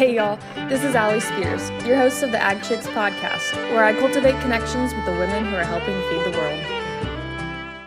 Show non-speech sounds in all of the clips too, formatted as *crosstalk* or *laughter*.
Hey y'all, this is Allie Spears, your host of the Ag Chicks podcast, where I cultivate connections with the women who are helping feed the world.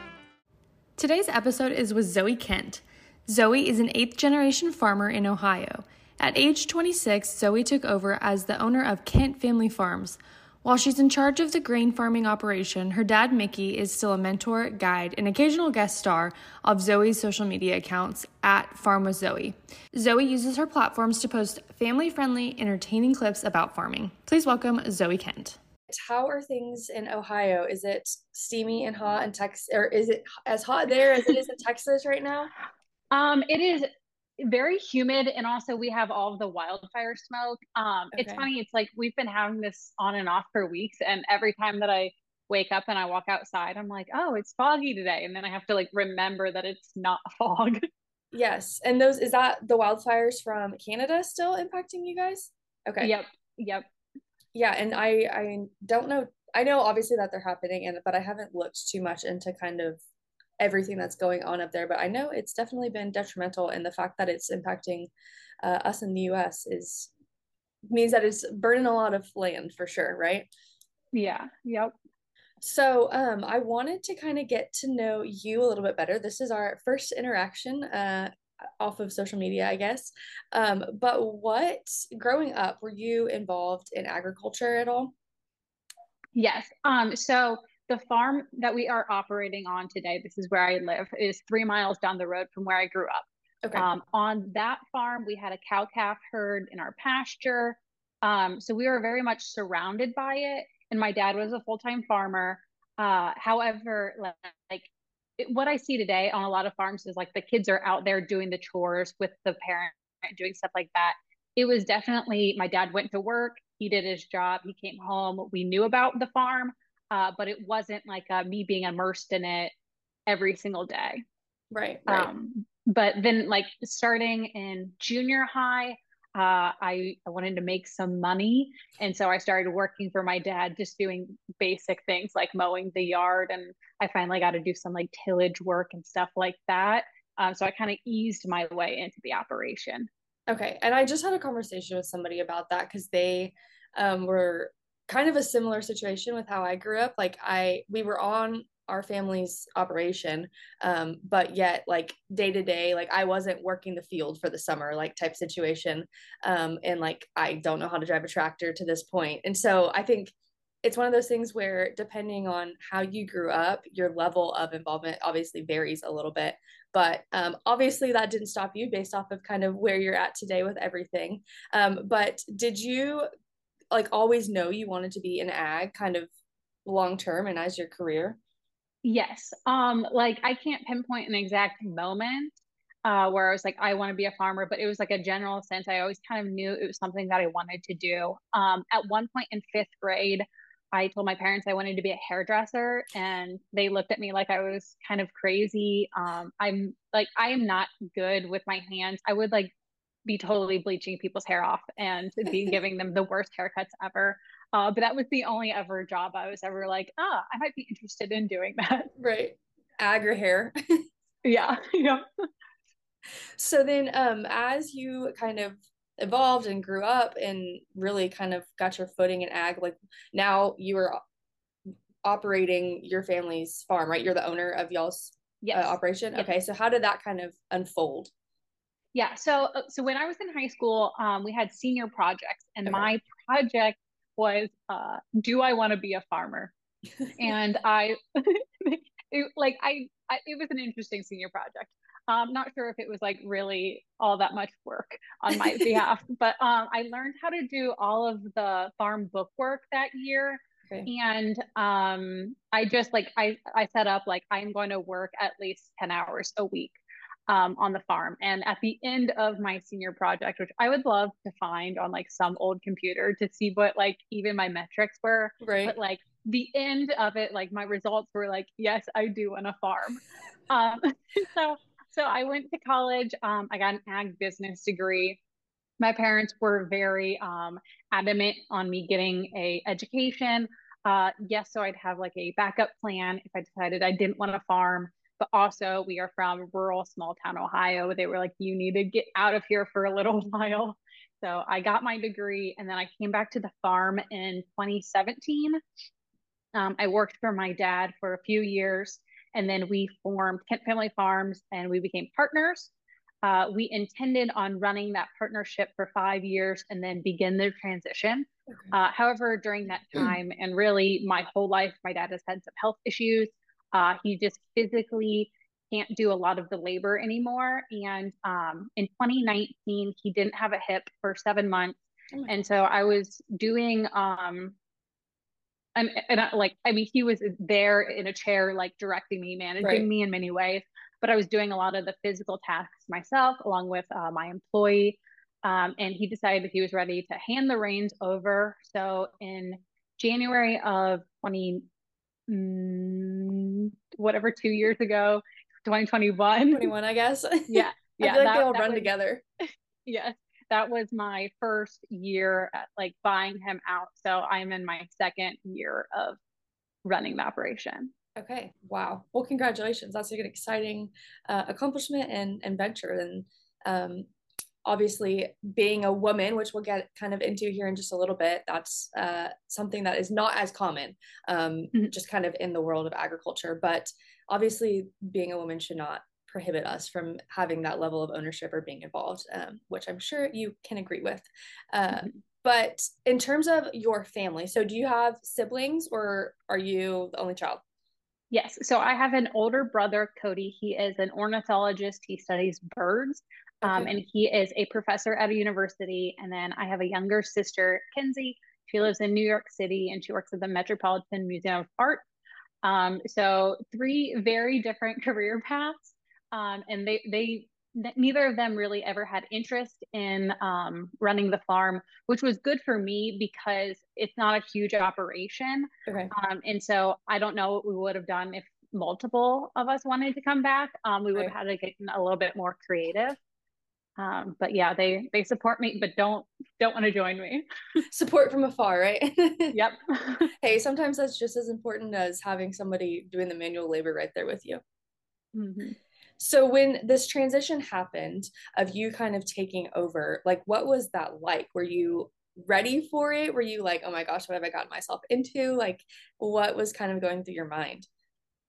Today's episode is with Zoe Kent. Zoe is an eighth generation farmer in Ohio. At age 26, Zoe took over as the owner of Kent Family Farms, while she's in charge of the grain farming operation, her dad, Mickey, is still a mentor, guide, and occasional guest star of Zoe's social media accounts at Farm with Zoe. Zoe uses her platforms to post family friendly, entertaining clips about farming. Please welcome Zoe Kent. How are things in Ohio? Is it steamy and hot in Texas, or is it as hot there as it is in Texas right now? Um, it is very humid and also we have all of the wildfire smoke. Um okay. it's funny it's like we've been having this on and off for weeks and every time that i wake up and i walk outside i'm like oh it's foggy today and then i have to like remember that it's not *laughs* fog. Yes and those is that the wildfires from canada still impacting you guys? Okay. Yep yep. Yeah and i i don't know i know obviously that they're happening and but i haven't looked too much into kind of everything that's going on up there. But I know it's definitely been detrimental, and the fact that it's impacting uh, us in the U.S. is means that it's burning a lot of land for sure, right? Yeah. Yep. So, um, I wanted to kind of get to know you a little bit better. This is our first interaction uh, off of social media, I guess. Um, but what, growing up, were you involved in agriculture at all? Yes. Um, so the farm that we are operating on today, this is where I live, is three miles down the road from where I grew up. Okay. Um, on that farm, we had a cow calf herd in our pasture. Um, so we were very much surrounded by it. And my dad was a full time farmer. Uh, however, like, like it, what I see today on a lot of farms is like the kids are out there doing the chores with the parent, doing stuff like that. It was definitely my dad went to work, he did his job, he came home. We knew about the farm, uh, but it wasn't like uh, me being immersed in it every single day. Right. right. Um, but then, like starting in junior high, uh, I, I wanted to make some money. And so I started working for my dad, just doing basic things like mowing the yard. And I finally got to do some like tillage work and stuff like that. Um, so I kind of eased my way into the operation. Okay. And I just had a conversation with somebody about that because they um, were kind of a similar situation with how I grew up. Like I we were on our family's operation um but yet like day to day like i wasn't working the field for the summer like type situation. Um and like i don't know how to drive a tractor to this point. And so i think it's one of those things where depending on how you grew up your level of involvement obviously varies a little bit. But um, obviously that didn't stop you based off of kind of where you're at today with everything. Um, but did you like always know you wanted to be an ag kind of long term and as your career? Yes. Um, like I can't pinpoint an exact moment uh, where I was like, I want to be a farmer, but it was like a general sense. I always kind of knew it was something that I wanted to do. Um, at one point in fifth grade, I told my parents I wanted to be a hairdresser, and they looked at me like I was kind of crazy. Um, I'm like, I am not good with my hands. I would like be totally bleaching people's hair off and *laughs* be giving them the worst haircuts ever. Uh, but that was the only ever job I was ever like, ah, I might be interested in doing that. Right. Ag hair. *laughs* yeah. *laughs* Yeah. So then um as you kind of evolved and grew up and really kind of got your footing in ag, like now you are operating your family's farm, right? You're the owner of y'all's uh, yes. uh, operation. Yes. Okay. So how did that kind of unfold? Yeah. So uh, so when I was in high school, um, we had senior projects, and okay. my project was, uh, "Do I want to be a farmer?" *laughs* and I, *laughs* it, like, I, I, it was an interesting senior project. I'm not sure if it was like really all that much work on my behalf, *laughs* but um, I learned how to do all of the farm book work that year. Okay. And um, I just like I I set up like I'm going to work at least 10 hours a week um, on the farm. And at the end of my senior project, which I would love to find on like some old computer to see what like even my metrics were, right? But like the end of it, like my results were like, yes, I do on a farm. um, *laughs* so so I went to college. Um, I got an ag business degree. My parents were very um, adamant on me getting a education. Uh, yes, so I'd have like a backup plan if I decided I didn't want to farm but also we are from rural small town Ohio. They were like, you need to get out of here for a little *laughs* while. So I got my degree and then I came back to the farm in 2017. Um, I worked for my dad for a few years and then we formed Kent Family Farms and we became partners. Uh, we intended on running that partnership for five years and then begin the transition. Okay. Uh, however, during that time, and really my whole life, my dad has had some health issues. Uh, he just physically can't do a lot of the labor anymore. And um, in 2019, he didn't have a hip for seven months. Oh and so I was doing um, and, and I, like i mean he was there in a chair like directing me managing right. me in many ways but i was doing a lot of the physical tasks myself along with uh, my employee um, and he decided that he was ready to hand the reins over so in january of 20 mm, whatever two years ago 2021 *laughs* 21 i guess yeah *laughs* yeah feel like that, they all run was, together *laughs* yes that was my first year at, like buying him out. So I'm in my second year of running the operation. Okay. Wow. Well, congratulations. That's like an exciting uh, accomplishment and, and venture. And um, obviously, being a woman, which we'll get kind of into here in just a little bit, that's uh, something that is not as common, um, mm-hmm. just kind of in the world of agriculture. But obviously, being a woman should not prohibit us from having that level of ownership or being involved, um, which I'm sure you can agree with. Uh, mm-hmm. But in terms of your family, so do you have siblings or are you the only child? Yes. So I have an older brother, Cody. He is an ornithologist. He studies birds. Um, and he is a professor at a university. And then I have a younger sister, Kenzie. She lives in New York City and she works at the Metropolitan Museum of Art. Um, so three very different *laughs* career paths um, and they they neither of them really ever had interest in um, running the farm, which was good for me because it's not a huge operation. Okay. Um, and so I don't know what we would have done if multiple of us wanted to come back. Um, we would have had to get a little bit more creative. Um, but yeah, they they support me, but don't don't want to join me. *laughs* support from afar, right? *laughs* yep. *laughs* hey, sometimes that's just as important as having somebody doing the manual labor right there with you. Mm-hmm. So when this transition happened of you kind of taking over, like what was that like? Were you ready for it? Were you like, oh my gosh, what have I gotten myself into? Like what was kind of going through your mind?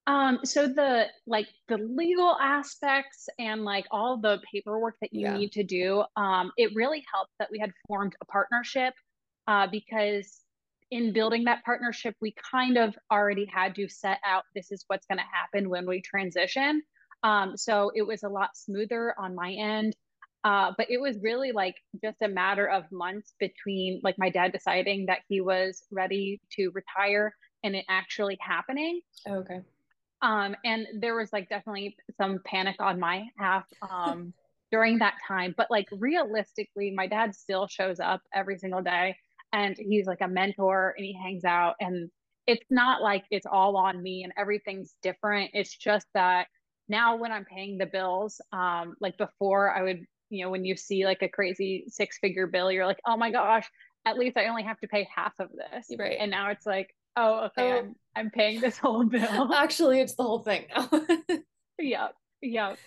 Um, so the like the legal aspects and like all the paperwork that you yeah. need to do, um, it really helped that we had formed a partnership uh, because in building that partnership, we kind of already had to set out this is what's going to happen when we transition. Um, so it was a lot smoother on my end. Uh, but it was really like just a matter of months between like my dad deciding that he was ready to retire and it actually happening. Oh, okay. Um, and there was like definitely some panic on my half *laughs* um, during that time. But like realistically, my dad still shows up every single day and he's like a mentor and he hangs out. And it's not like it's all on me and everything's different. It's just that now when I'm paying the bills, um, like before I would, you know, when you see like a crazy six figure bill, you're like, oh my gosh, at least I only have to pay half of this. Right. And now it's like, oh, okay, oh. I'm I'm paying this *laughs* whole bill. Actually, it's the whole thing now. *laughs* yep. Yep.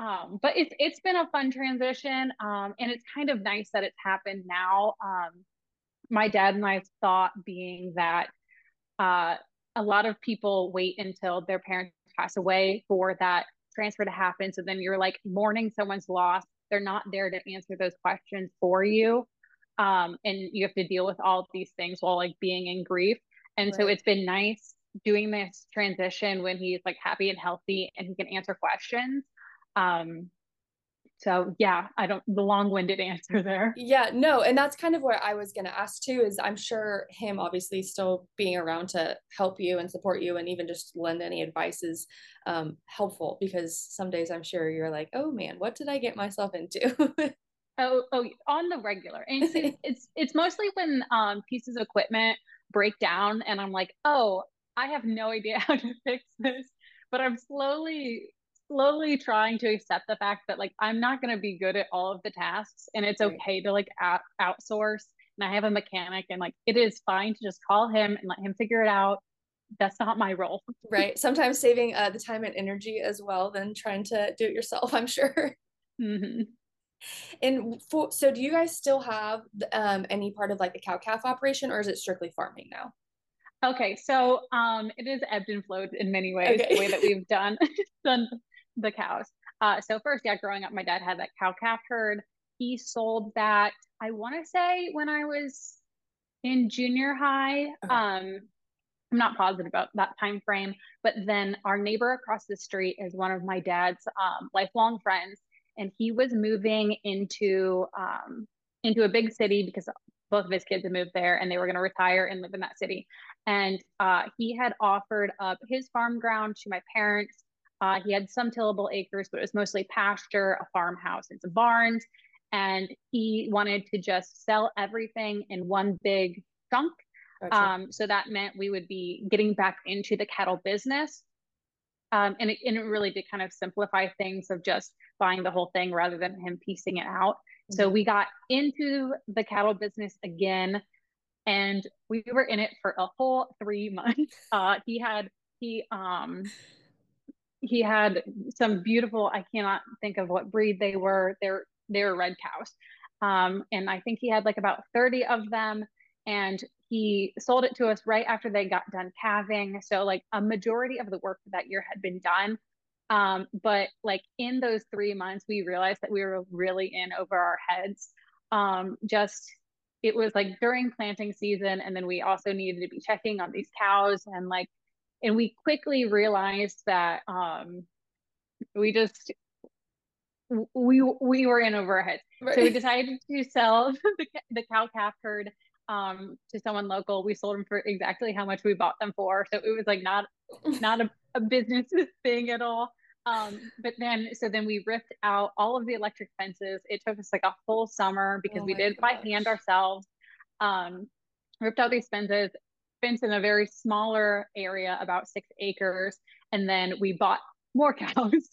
Um, but it's it's been a fun transition. Um, and it's kind of nice that it's happened now. Um, my dad and I thought being that uh a lot of people wait until their parents pass away for that transfer to happen. So then you're like mourning someone's loss. They're not there to answer those questions for you. Um, and you have to deal with all of these things while like being in grief. And right. so it's been nice doing this transition when he's like happy and healthy and he can answer questions. Um, so yeah, I don't the long-winded *laughs* answer there. Yeah, no, and that's kind of what I was gonna ask too. Is I'm sure him obviously still being around to help you and support you, and even just lend any advice is um, helpful because some days I'm sure you're like, oh man, what did I get myself into? *laughs* oh, oh, on the regular, and it's, *laughs* it's it's mostly when um, pieces of equipment break down, and I'm like, oh, I have no idea *laughs* how to fix this, but I'm slowly slowly trying to accept the fact that like I'm not going to be good at all of the tasks and it's okay to like out- outsource and I have a mechanic and like it is fine to just call him and let him figure it out. That's not my role. *laughs* right. Sometimes saving uh, the time and energy as well than trying to do it yourself, I'm sure. Mm-hmm. And for, so do you guys still have um, any part of like the cow calf operation or is it strictly farming now? Okay, so um, it is ebbed and flowed in many ways okay. the way that we've done *laughs* done the cows. Uh, so first, yeah, growing up, my dad had that cow calf herd. He sold that. I want to say when I was in junior high. Okay. Um, I'm not positive about that time frame, but then our neighbor across the street is one of my dad's um, lifelong friends, and he was moving into um, into a big city because both of his kids had moved there, and they were going to retire and live in that city. And uh, he had offered up his farm ground to my parents. Uh, he had some tillable acres, but it was mostly pasture, a farmhouse, and some barns. And he wanted to just sell everything in one big chunk. Gotcha. Um, so that meant we would be getting back into the cattle business. Um, and, it, and it really did kind of simplify things of just buying the whole thing rather than him piecing it out. Mm-hmm. So we got into the cattle business again and we were in it for a whole three months. *laughs* Uh, he had he um he had some beautiful. I cannot think of what breed they were. They're they're red cows, um, and I think he had like about thirty of them. And he sold it to us right after they got done calving. So like a majority of the work for that year had been done. Um, but like in those three months, we realized that we were really in over our heads. Um, just it was like during planting season and then we also needed to be checking on these cows and like and we quickly realized that um we just we we were in over our heads right. so we *laughs* decided to sell *laughs* the, the cow calf herd um to someone local we sold them for exactly how much we bought them for. So it was like not not a, a business *laughs* thing at all. Um but then so then we ripped out all of the electric fences. It took us like a whole summer because oh we did it by hand ourselves. Um ripped out these fences fenced in a very smaller area about six acres and then we bought more *laughs* cows.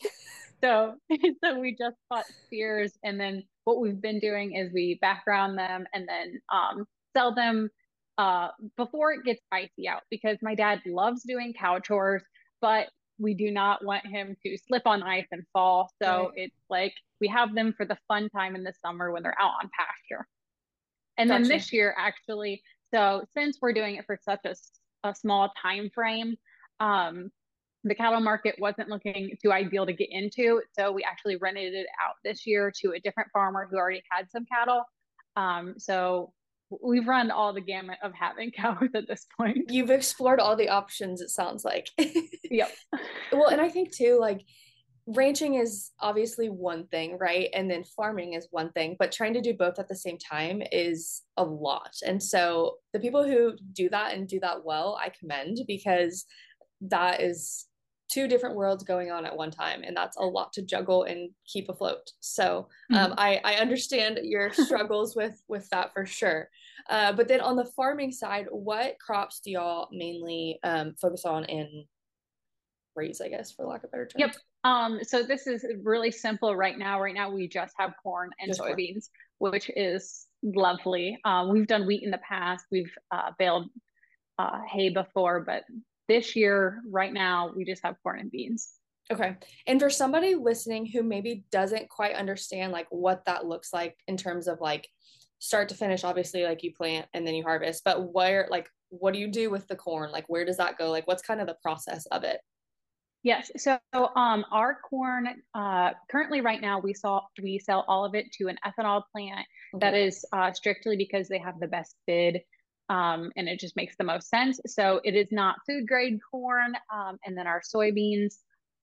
So *laughs* so we just bought steers and then what we've been doing is we background them and then um sell them uh before it gets icy out because my dad loves doing cow chores but we do not want him to slip on ice and fall. So right. it's like we have them for the fun time in the summer when they're out on pasture. And gotcha. then this year, actually, so since we're doing it for such a, a small time frame, um, the cattle market wasn't looking too ideal to get into. So we actually rented it out this year to a different farmer who already had some cattle. Um, so we've run all the gamut of having *laughs* cows at this point. You've explored all the options, it sounds like. *laughs* yep. Well, and I think too, like ranching is obviously one thing, right? And then farming is one thing, but trying to do both at the same time is a lot. And so the people who do that and do that well, I commend because that is two different worlds going on at one time and that's a lot to juggle and keep afloat so um, mm-hmm. I, I understand your struggles with with that for sure uh, but then on the farming side what crops do y'all mainly um, focus on and raise i guess for lack of better terms yep um, so this is really simple right now right now we just have corn and just soybeans corn. which is lovely um, we've done wheat in the past we've uh, baled uh, hay before but this year, right now, we just have corn and beans. Okay. And for somebody listening who maybe doesn't quite understand like what that looks like in terms of like start to finish, obviously like you plant and then you harvest, but where like what do you do with the corn? Like where does that go? Like what's kind of the process of it? Yes. So um our corn uh currently right now we saw we sell all of it to an ethanol plant okay. that is uh strictly because they have the best bid um, and it just makes the most sense. So it is not food grade corn. Um, and then our soybeans,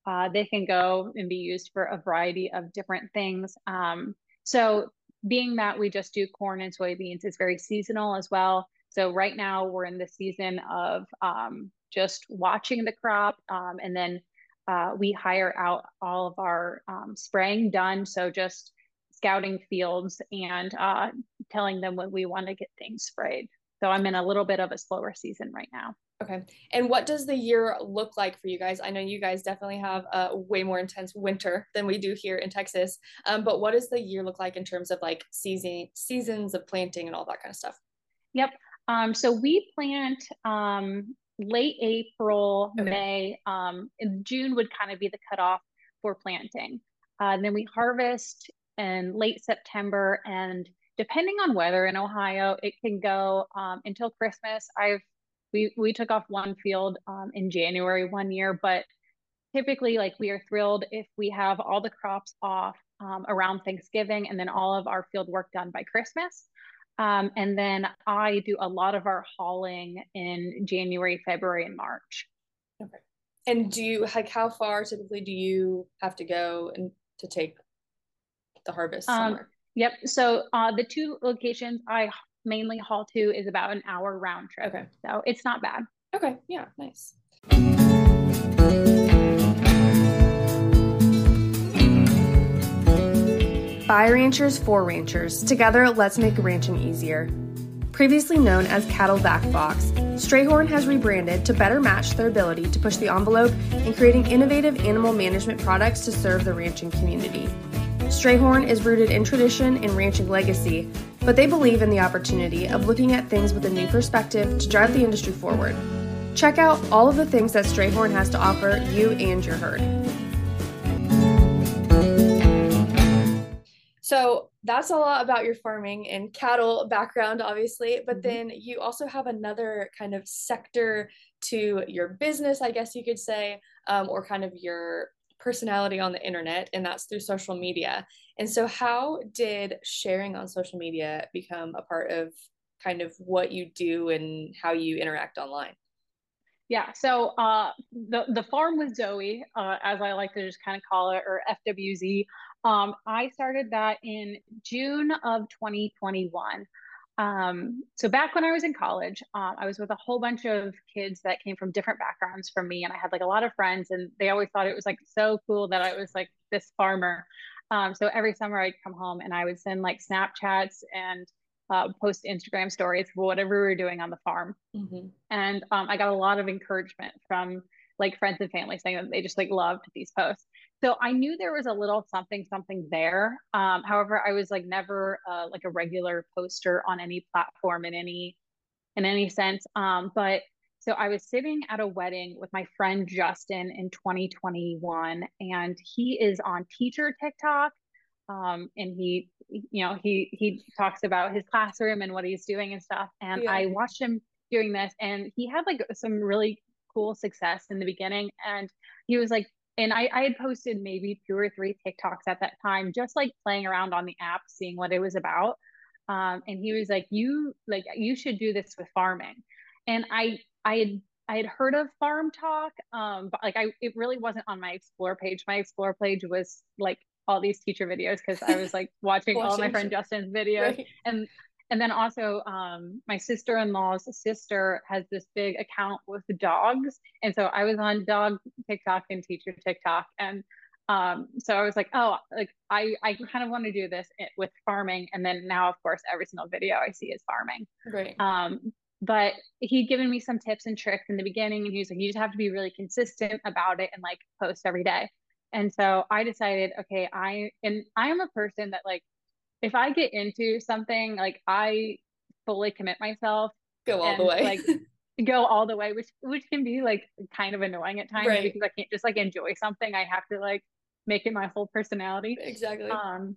uh, they can go and be used for a variety of different things. Um, so being that we just do corn and soybeans is very seasonal as well. So right now we're in the season of um, just watching the crop, um, and then uh, we hire out all of our um, spraying done. So just scouting fields and uh, telling them when we want to get things sprayed. So I'm in a little bit of a slower season right now. Okay. And what does the year look like for you guys? I know you guys definitely have a way more intense winter than we do here in Texas. Um, but what does the year look like in terms of like season seasons of planting and all that kind of stuff? Yep. Um, so we plant um, late April, okay. May. Um, June would kind of be the cutoff for planting. Uh, and then we harvest in late September. And depending on weather in Ohio, it can go um, until Christmas. I've we we took off one field um, in January one year, but typically like we are thrilled if we have all the crops off um, around Thanksgiving and then all of our field work done by Christmas. Um, and then I do a lot of our hauling in January, February, and March. Okay. And do you like how far typically do you have to go and to take the harvest um. Um, yep. So uh, the two locations I mainly Hall 2 is about an hour round trip. Okay. So it's not bad. Okay. Yeah. Nice. By ranchers for ranchers. Together, let's make ranching easier. Previously known as Cattle Back Fox, Strayhorn has rebranded to better match their ability to push the envelope in creating innovative animal management products to serve the ranching community. Strayhorn is rooted in tradition and ranching legacy, but they believe in the opportunity of looking at things with a new perspective to drive the industry forward. Check out all of the things that Strayhorn has to offer you and your herd. So that's a lot about your farming and cattle background, obviously. But mm-hmm. then you also have another kind of sector to your business, I guess you could say, um, or kind of your personality on the internet, and that's through social media. And so, how did sharing on social media become a part of kind of what you do and how you interact online? Yeah, so uh, the the farm with Zoe, uh, as I like to just kind of call it, or FWZ, um, I started that in June of 2021. Um, so back when I was in college, uh, I was with a whole bunch of kids that came from different backgrounds from me, and I had like a lot of friends, and they always thought it was like so cool that I was like this farmer. Um, so every summer I'd come home and I would send like Snapchats and uh, post Instagram stories for whatever we were doing on the farm. Mm-hmm. And um, I got a lot of encouragement from like friends and family saying that they just like loved these posts. So I knew there was a little something something there. Um, however, I was like never uh, like a regular poster on any platform in any in any sense. Um, but so I was sitting at a wedding with my friend Justin in 2021, and he is on teacher TikTok. Um, and he, you know, he he talks about his classroom and what he's doing and stuff. And yeah. I watched him doing this, and he had like some really cool success in the beginning. And he was like, and I, I had posted maybe two or three TikToks at that time, just like playing around on the app, seeing what it was about. Um, and he was like, "You like you should do this with farming." And I I had I had heard of FarmTok, um, but like I it really wasn't on my Explore page. My Explore page was like all these teacher videos because I was like *laughs* watching, all my friend Justin's videos, right. and and then also um, my sister-in-law's sister has this big account with dogs. And so i was on dog tiktok and teacher tiktok. And um, so i was like oh like i i kind of want to do this with farming. And then now of course every single video i see is farming. Right. Um, but he'd given me some tips and tricks in the beginning. And he was like you just have to be really consistent about it and like post every day. And so i decided okay i and i am a person that like if I get into something, like I fully commit myself. Go all and, the way. like go all the way, which which can be like kind of annoying at times right. because I can't just like enjoy something. I have to like make it my whole personality. Exactly. Um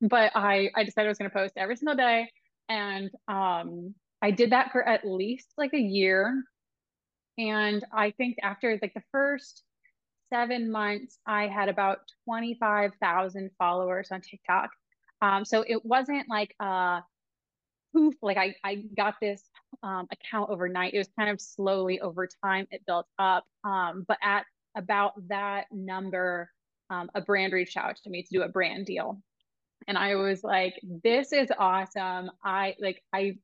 but I I decided I was gonna post every single day. And um I did that for at least like a year. And I think after like the first seven months, I had about 25,000 followers on TikTok. Um, so it wasn't like uh poof, like I, I got this um, account overnight. It was kind of slowly over time it built up. Um, but at about that number, um, a brand reached out to me to do a brand deal. And I was like, this is awesome. I like I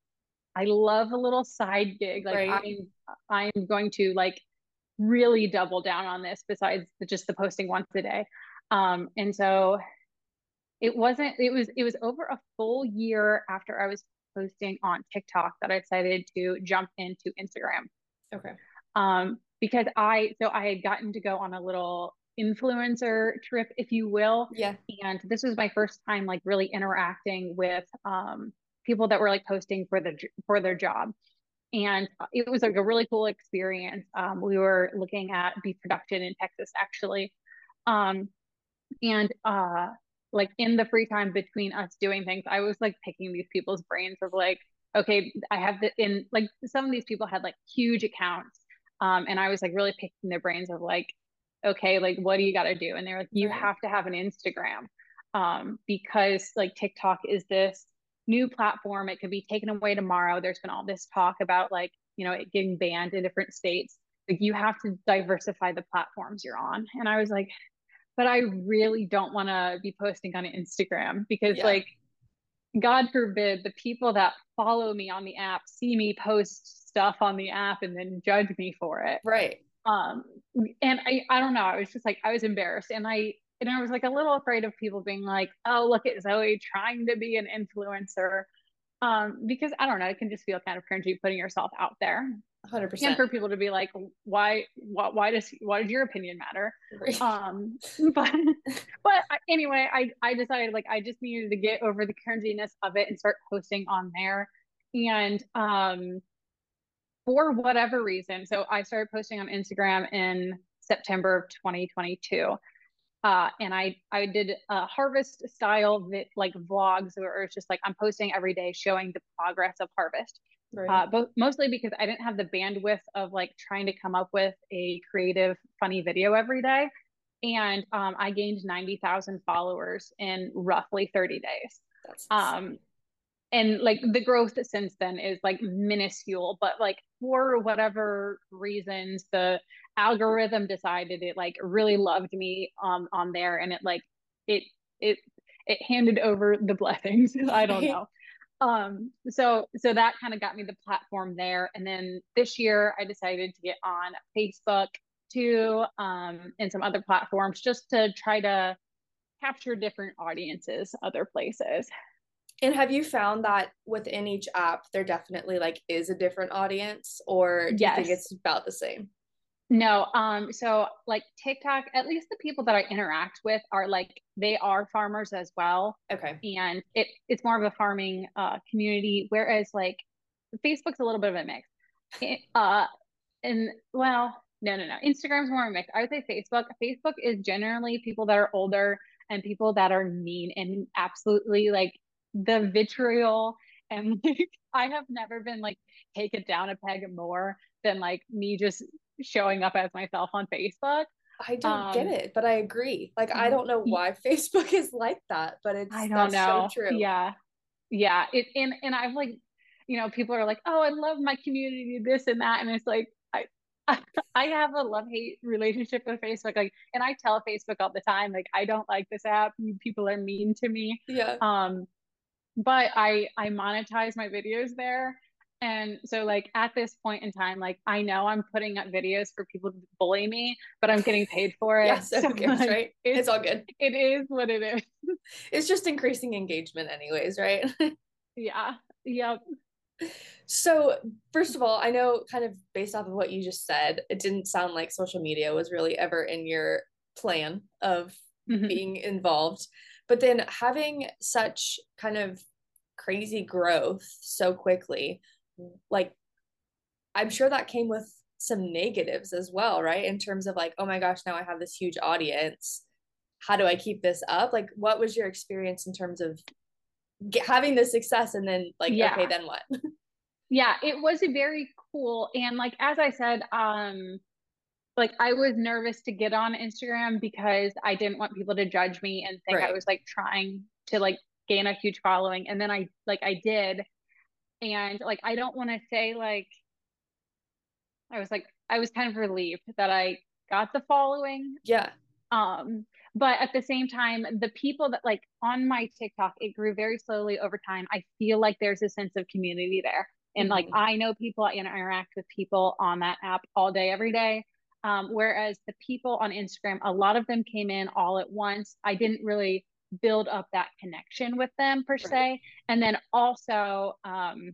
I love a little side gig. Like right. I'm I'm going to like really double down on this besides just the posting once a day. Um, and so it wasn't it was it was over a full year after I was posting on TikTok that I decided to jump into Instagram. Okay. Um because I so I had gotten to go on a little influencer trip if you will. Yeah. And this was my first time like really interacting with um people that were like posting for the for their job. And it was like a really cool experience. Um, we were looking at beef production in Texas actually. Um, and uh like in the free time between us doing things, I was like picking these people's brains of like, okay, I have the in like some of these people had like huge accounts. Um, and I was like really picking their brains of like, okay, like what do you got to do? And they're like, you have to have an Instagram. Um, because like TikTok is this new platform. It could be taken away tomorrow. There's been all this talk about like, you know, it getting banned in different states. Like you have to diversify the platforms you're on. And I was like, but I really don't want to be posting on Instagram because yeah. like God forbid the people that follow me on the app see me post stuff on the app and then judge me for it. Right. Um and I I don't know, I was just like I was embarrassed and I and I was like a little afraid of people being like, "Oh, look at Zoe trying to be an influencer." Um because I don't know, it can just feel kind of cringy putting yourself out there. 100%. For people to be like, why, why, why does, why does your opinion matter? Right. Um, *laughs* but, but anyway, I, I decided like, I just needed to get over the cringiness of it and start posting on there. And, um, for whatever reason, so I started posting on Instagram in September of 2022. Uh, and I I did a harvest style like vlogs where it's just like I'm posting every day showing the progress of harvest. Right. Uh, but mostly because I didn't have the bandwidth of like trying to come up with a creative, funny video every day. And um, I gained 90,000 followers in roughly 30 days. Um, and like the growth since then is like minuscule, but like for whatever reasons, the algorithm decided it like really loved me um, on there and it like, it, it, it handed over the *laughs* blessings. I don't *laughs* know um so so that kind of got me the platform there. And then this year i decided to get on facebook too um and some other platforms just to try to capture different audiences other places. And have you found that within each app there definitely like is a different audience or do yes. you think it's about the same no, um, so like TikTok, at least the people that I interact with are like they are farmers as well. Okay. And it it's more of a farming uh community, whereas like Facebook's a little bit of a mix. It, uh and well, no, no, no. Instagram's more of a mix. I would say Facebook. Facebook is generally people that are older and people that are mean and absolutely like the vitriol and *laughs* like I have never been like take it down a peg more than like me just showing up as myself on Facebook. I don't um, get it, but I agree. Like I don't know why *laughs* Facebook is like that, but it's I don't know. So true. Yeah. Yeah. It and and I've like, you know, people are like, oh, I love my community, this and that. And it's like I *laughs* I have a love hate relationship with Facebook. Like, and I tell Facebook all the time, like, I don't like this app. People are mean to me. Yeah. Um, but I I monetize my videos there, and so, like, at this point in time, like, I know I'm putting up videos for people to bully me, but I'm getting paid for it. yes, *laughs* so, cares, like, right? It's, it's all good. It is what it is. *laughs* it's just increasing engagement, anyways, right? *laughs* yeah. Yep. So, first of all, I know kind of based off of what you just said, it didn't sound like social media was really ever in your plan of mm-hmm. being involved. But then having such kind of crazy growth so quickly, like i'm sure that came with some negatives as well right? In terms of like oh my gosh now i have this huge audience. How do i keep this up? Like what was your experience in terms of get, having the success and then like yeah. okay then what? *laughs* Yeah it was very cool and like as i said um like i was nervous to get on instagram because i didn't want people to judge me and think right. i was like trying to like gain a huge following and then i like i did and like i don't want to say like i was like i was kind of relieved that i got the following yeah um but at the same time the people that like on my tiktok it grew very slowly over time i feel like there's a sense of community there and mm-hmm. like i know people i interact with people on that app all day every day um, whereas the people on instagram a lot of them came in all at once i didn't really build up that connection with them per right. se. And then also, um,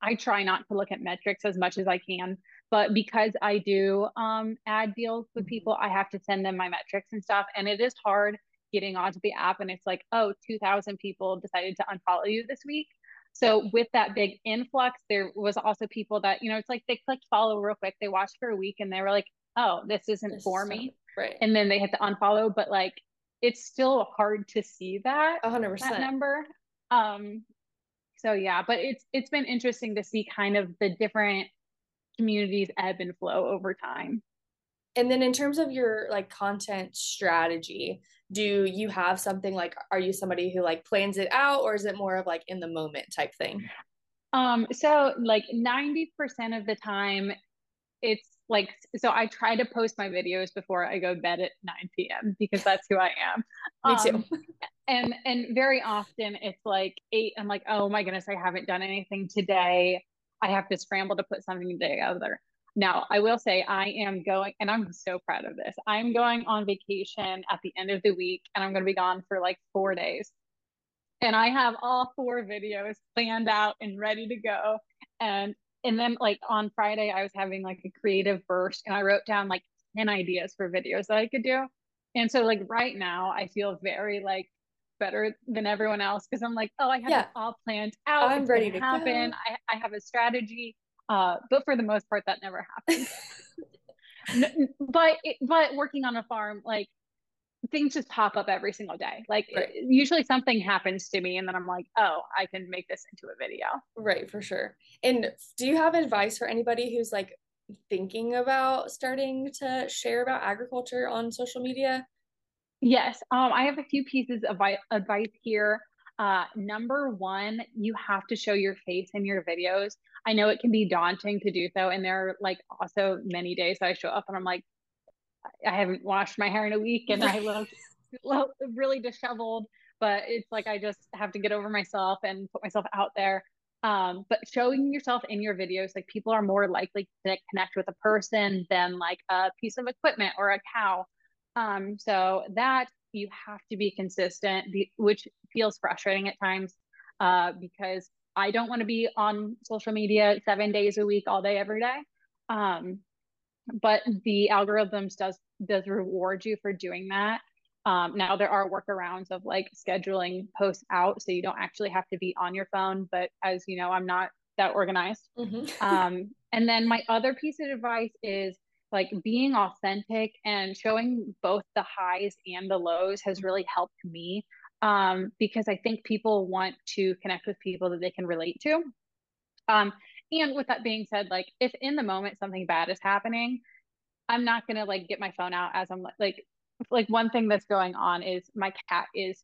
I try not to look at metrics as much as I can, but because I do um, ad deals with mm-hmm. people, I have to send them my metrics and stuff. And it is hard getting onto the app and it's like, oh, 2,000 people decided to unfollow you this week. So with that big influx, there was also people that, you know, it's like they clicked follow real quick. They watched for a week and they were like, oh, this isn't this for me. Right. And then they hit the unfollow. But like it's still hard to see that 100% that number um so yeah but it's it's been interesting to see kind of the different communities ebb and flow over time and then in terms of your like content strategy do you have something like are you somebody who like plans it out or is it more of like in the moment type thing um so like 90% of the time it's like so i try to post my videos before i go to bed at 9 p.m because that's who i am. *laughs* Me too. Um, and and very often it's like eight i'm like oh my goodness i haven't done anything today. I have to scramble to put something together. Now i will say i am going and i'm so proud of this. I'm going on vacation at the end of the week and i'm going to be gone for like four days. And i have all four videos planned out and ready to go. And and then like on Friday, I was having like a creative burst and I wrote down like 10 ideas for videos that I could do. And so like right now I feel very like better than everyone else because I'm like, oh, I have yeah. it all planned out. I'm it's ready to happen. I, I have a strategy. Uh, but for the most part, that never happens. *laughs* but it, but working on a farm, like things just pop up every single day. Like right. usually something happens to me and then I'm like, oh, I can make this into a video. Right, for sure. And do you have advice for anybody who's like thinking about starting to share about agriculture on social media? Yes, um, I have a few pieces of advice here. Uh, number one, you have to show your face in your videos. I know it can be daunting to do so. And there are like also many days I show up and I'm like, I haven't washed my hair in a week and I look, *laughs* really disheveled, but it's like I just have to get over myself and put myself out there. Um, but showing yourself in your videos, like people are more likely to connect with a person than like a piece of equipment or a cow. Um, so that you have to be consistent, which feels frustrating at times uh, because I don't want to be on social media seven days a week, all day, every day. Um, but the algorithms does does reward you for doing that. Um, now there are workarounds of like scheduling posts out so you don't actually have to be on your phone but as you know i'm not that organized. Mm-hmm. um, *laughs* and then my other piece of advice is like being authentic and showing both the highs and the lows has really helped me um, because i think people want to connect with people that they can relate to. Um, and with that being said, like if in the moment something bad is happening, I'm not gonna like get my phone out as I'm like like one thing that's going on is my cat is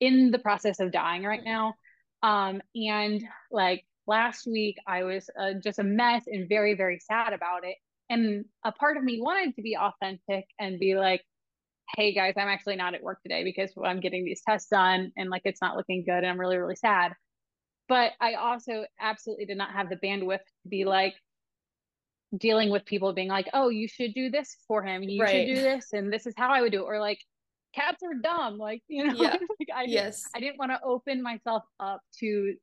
in the process of dying right now. Um, and like last week I was uh, just a mess and very very sad about it. And a part of me wanted to be authentic and be like, hey guys, I'm actually not at work today because I'm getting these tests done and like it's not looking good and I'm really really sad but I also absolutely did not have the bandwidth to be like dealing with people being like, oh, you should do this for him. You right. should do this. And this is how I would do it. Or like, cats are dumb. Like, you know, yeah. *laughs* like I, yes. I didn't want to open myself up to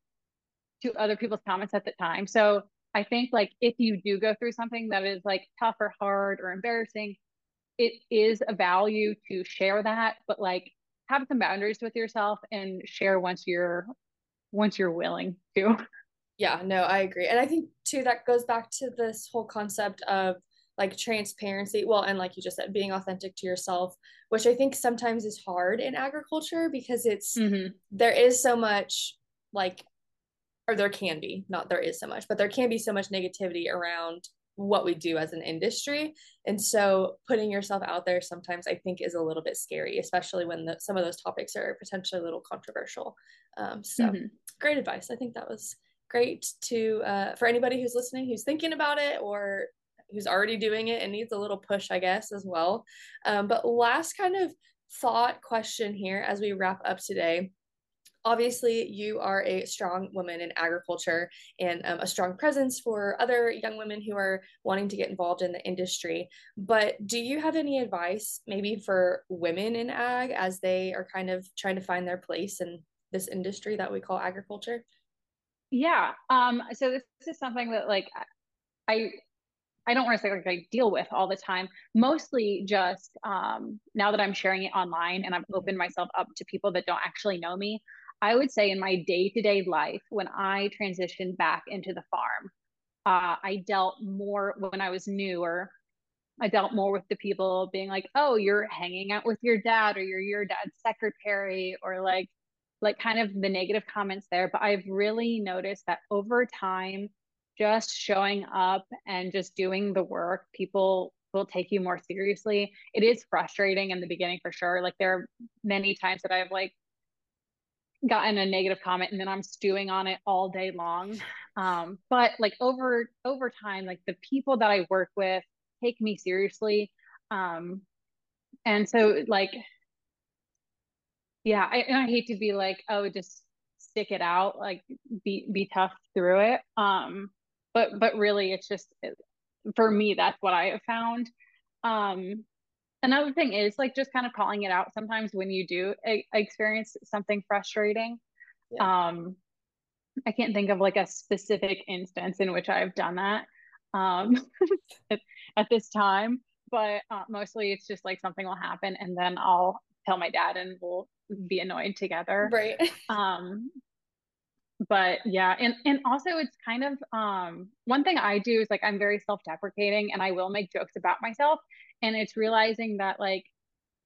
to other people's comments at the time. So I think like if you do go through something that is like tough or hard or embarrassing, it is a value to share that, but like have some boundaries with yourself and share once you're once you're willing to. *laughs* Yeah, no, I agree. And I think too that goes back to this whole concept of like transparency. Well, and like you just said, being authentic to yourself, which I think sometimes is hard in agriculture because it's mm-hmm. there is so much like or there can be, not there is so much, but there can be so much negativity around what we do as an industry. And so putting yourself out there sometimes I think is a little bit scary, especially when the, some of those topics are potentially a little controversial. Um, so mm-hmm. great advice. I think that was great to uh, for anybody who's listening who's thinking about it or who's already doing it and needs a little push, I guess, as well. Um, but last kind of thought question here as we wrap up today obviously you are a strong woman in agriculture and um, a strong presence for other young women who are wanting to get involved in the industry but do you have any advice maybe for women in ag as they are kind of trying to find their place in this industry that we call agriculture yeah um so this, is something that like i I don't want to say like I deal with all the time. Mostly just um, now that I'm sharing it online and I've mm-hmm. opened myself up to people that don't actually know me. I would say in my day to day life, when I transitioned back into the farm, uh, I dealt more when I was newer. I dealt more with the people being like, "Oh, you're hanging out with your dad, or you're your dad's secretary," or like, like kind of the negative comments there. But I've really noticed that over time, just showing up and just doing the work, people will take you more seriously. It is frustrating in the beginning for sure. Like there are many times that I've like gotten a negative comment and then I'm stewing on it all day long. Um, but like over over time, like the people that I work with take me seriously. Um, and so like yeah, I, I hate to be like, oh, just stick it out, like be be tough through it. Um, but but really, it's just for me, that's what I have found. Um, another thing is like just kind of calling it out sometimes when you do a- experience something frustrating. Yeah. Um, I can't think of like a specific instance in which I've done that um, *laughs* at, at, this time, but uh, mostly it's just like something will happen and then I'll tell my dad and we'll be annoyed together. Right. *laughs* Um, but yeah and and also it's kind of um one thing i do is like i'm very self-deprecating and i will make jokes about myself and it's realizing that like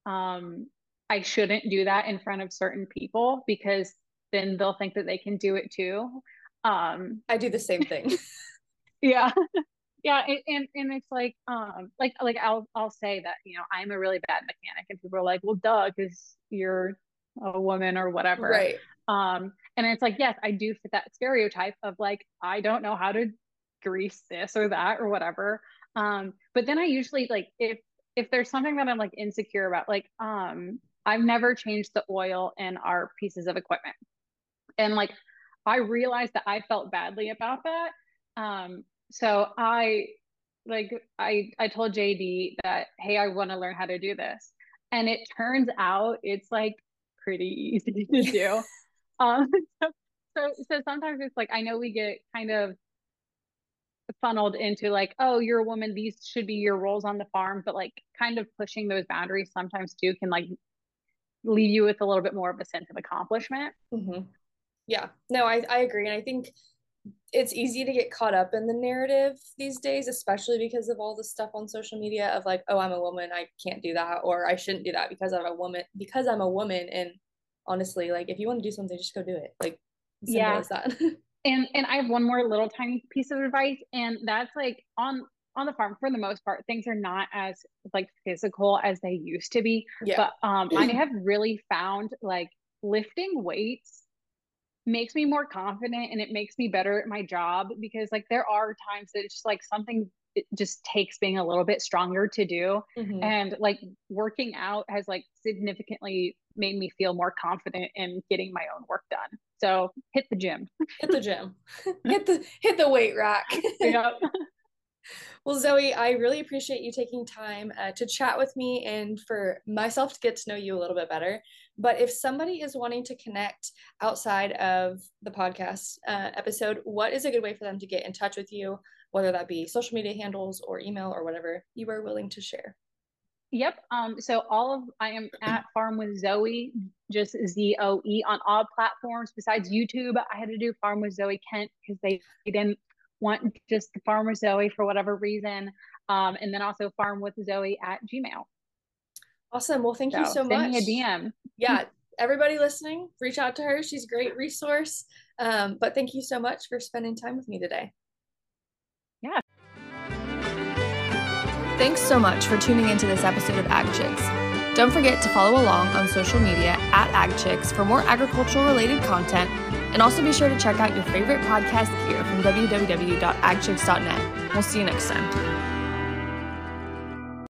um i shouldn't do that in front of certain people because then they'll think that they can do it too um. I do the same thing. *laughs* Yeah. *laughs* Yeah and, and and it's like um like like i'll i'll say that you know i'm a really bad mechanic and people are like well duh because you're a woman or whatever. Right. Um and it's like, yes, I do fit that stereotype of like, I don't know how to grease this or that or whatever. Um, but then I usually like if if there's something that I'm like insecure about, like um, I've never changed the oil in our pieces of equipment. And like I realized that I felt badly about that. Um, so I like I I told JD that, hey, I want to learn how to do this. And it turns out it's like pretty easy to do. *laughs* Um, *laughs* so, so, so sometimes it's like I know we get kind of funneled into like, oh, you're a woman; these should be your roles on the farm. But like, kind of pushing those boundaries sometimes too can like leave you with a little bit more of a sense of accomplishment. Mm-hmm. Yeah, no, I I agree, and I think it's easy to get caught up in the narrative these days, especially because of all the stuff on social media of like, oh, I'm a woman, I can't do that, or I shouldn't do that because I'm a woman because I'm a woman, and honestly like if you want to do something just go do it like yeah *laughs* and and i have one more little tiny piece of advice and that's like on on the farm for the most part things are not as like physical as they used to be yeah. but um i *clears throat* have really found like lifting weights makes me more confident and it makes me better at my job because like there are times that it's just like something it just takes being a little bit stronger to do mm-hmm. and like working out has like significantly made me feel more confident in getting my own work done. So hit the gym. Hit the gym. *laughs* Hit the hit the weight rack. *laughs* Yep. *laughs* well zoe i really appreciate you taking time uh, to chat with me and for myself to get to know you a little bit better. But if somebody is wanting to connect outside of the podcast uh, episode what is a good way for them to get in touch with you whether that be social media handles or email or whatever you are willing to share. Yep. Um, so all of I am at Farm with Zoe, just Z O E on all platforms besides YouTube. I had to do Farm with Zoe Kent because they, didn't want just the Farm with Zoe for whatever reason. Um, and then also Farm with Zoe at Gmail. Awesome. Well, thank so, you so much. Send me a DM. Yeah. Everybody listening, reach out to her. She's a great resource. Um, but thank you so much for spending time with me today. Yeah. Thanks so much for tuning into this episode of Ag Chicks. Don't forget to follow along on social media at Ag Chicks for more agricultural related content, and also be sure to check out your favorite podcast here from www.agchicks.net. We'll see you next time.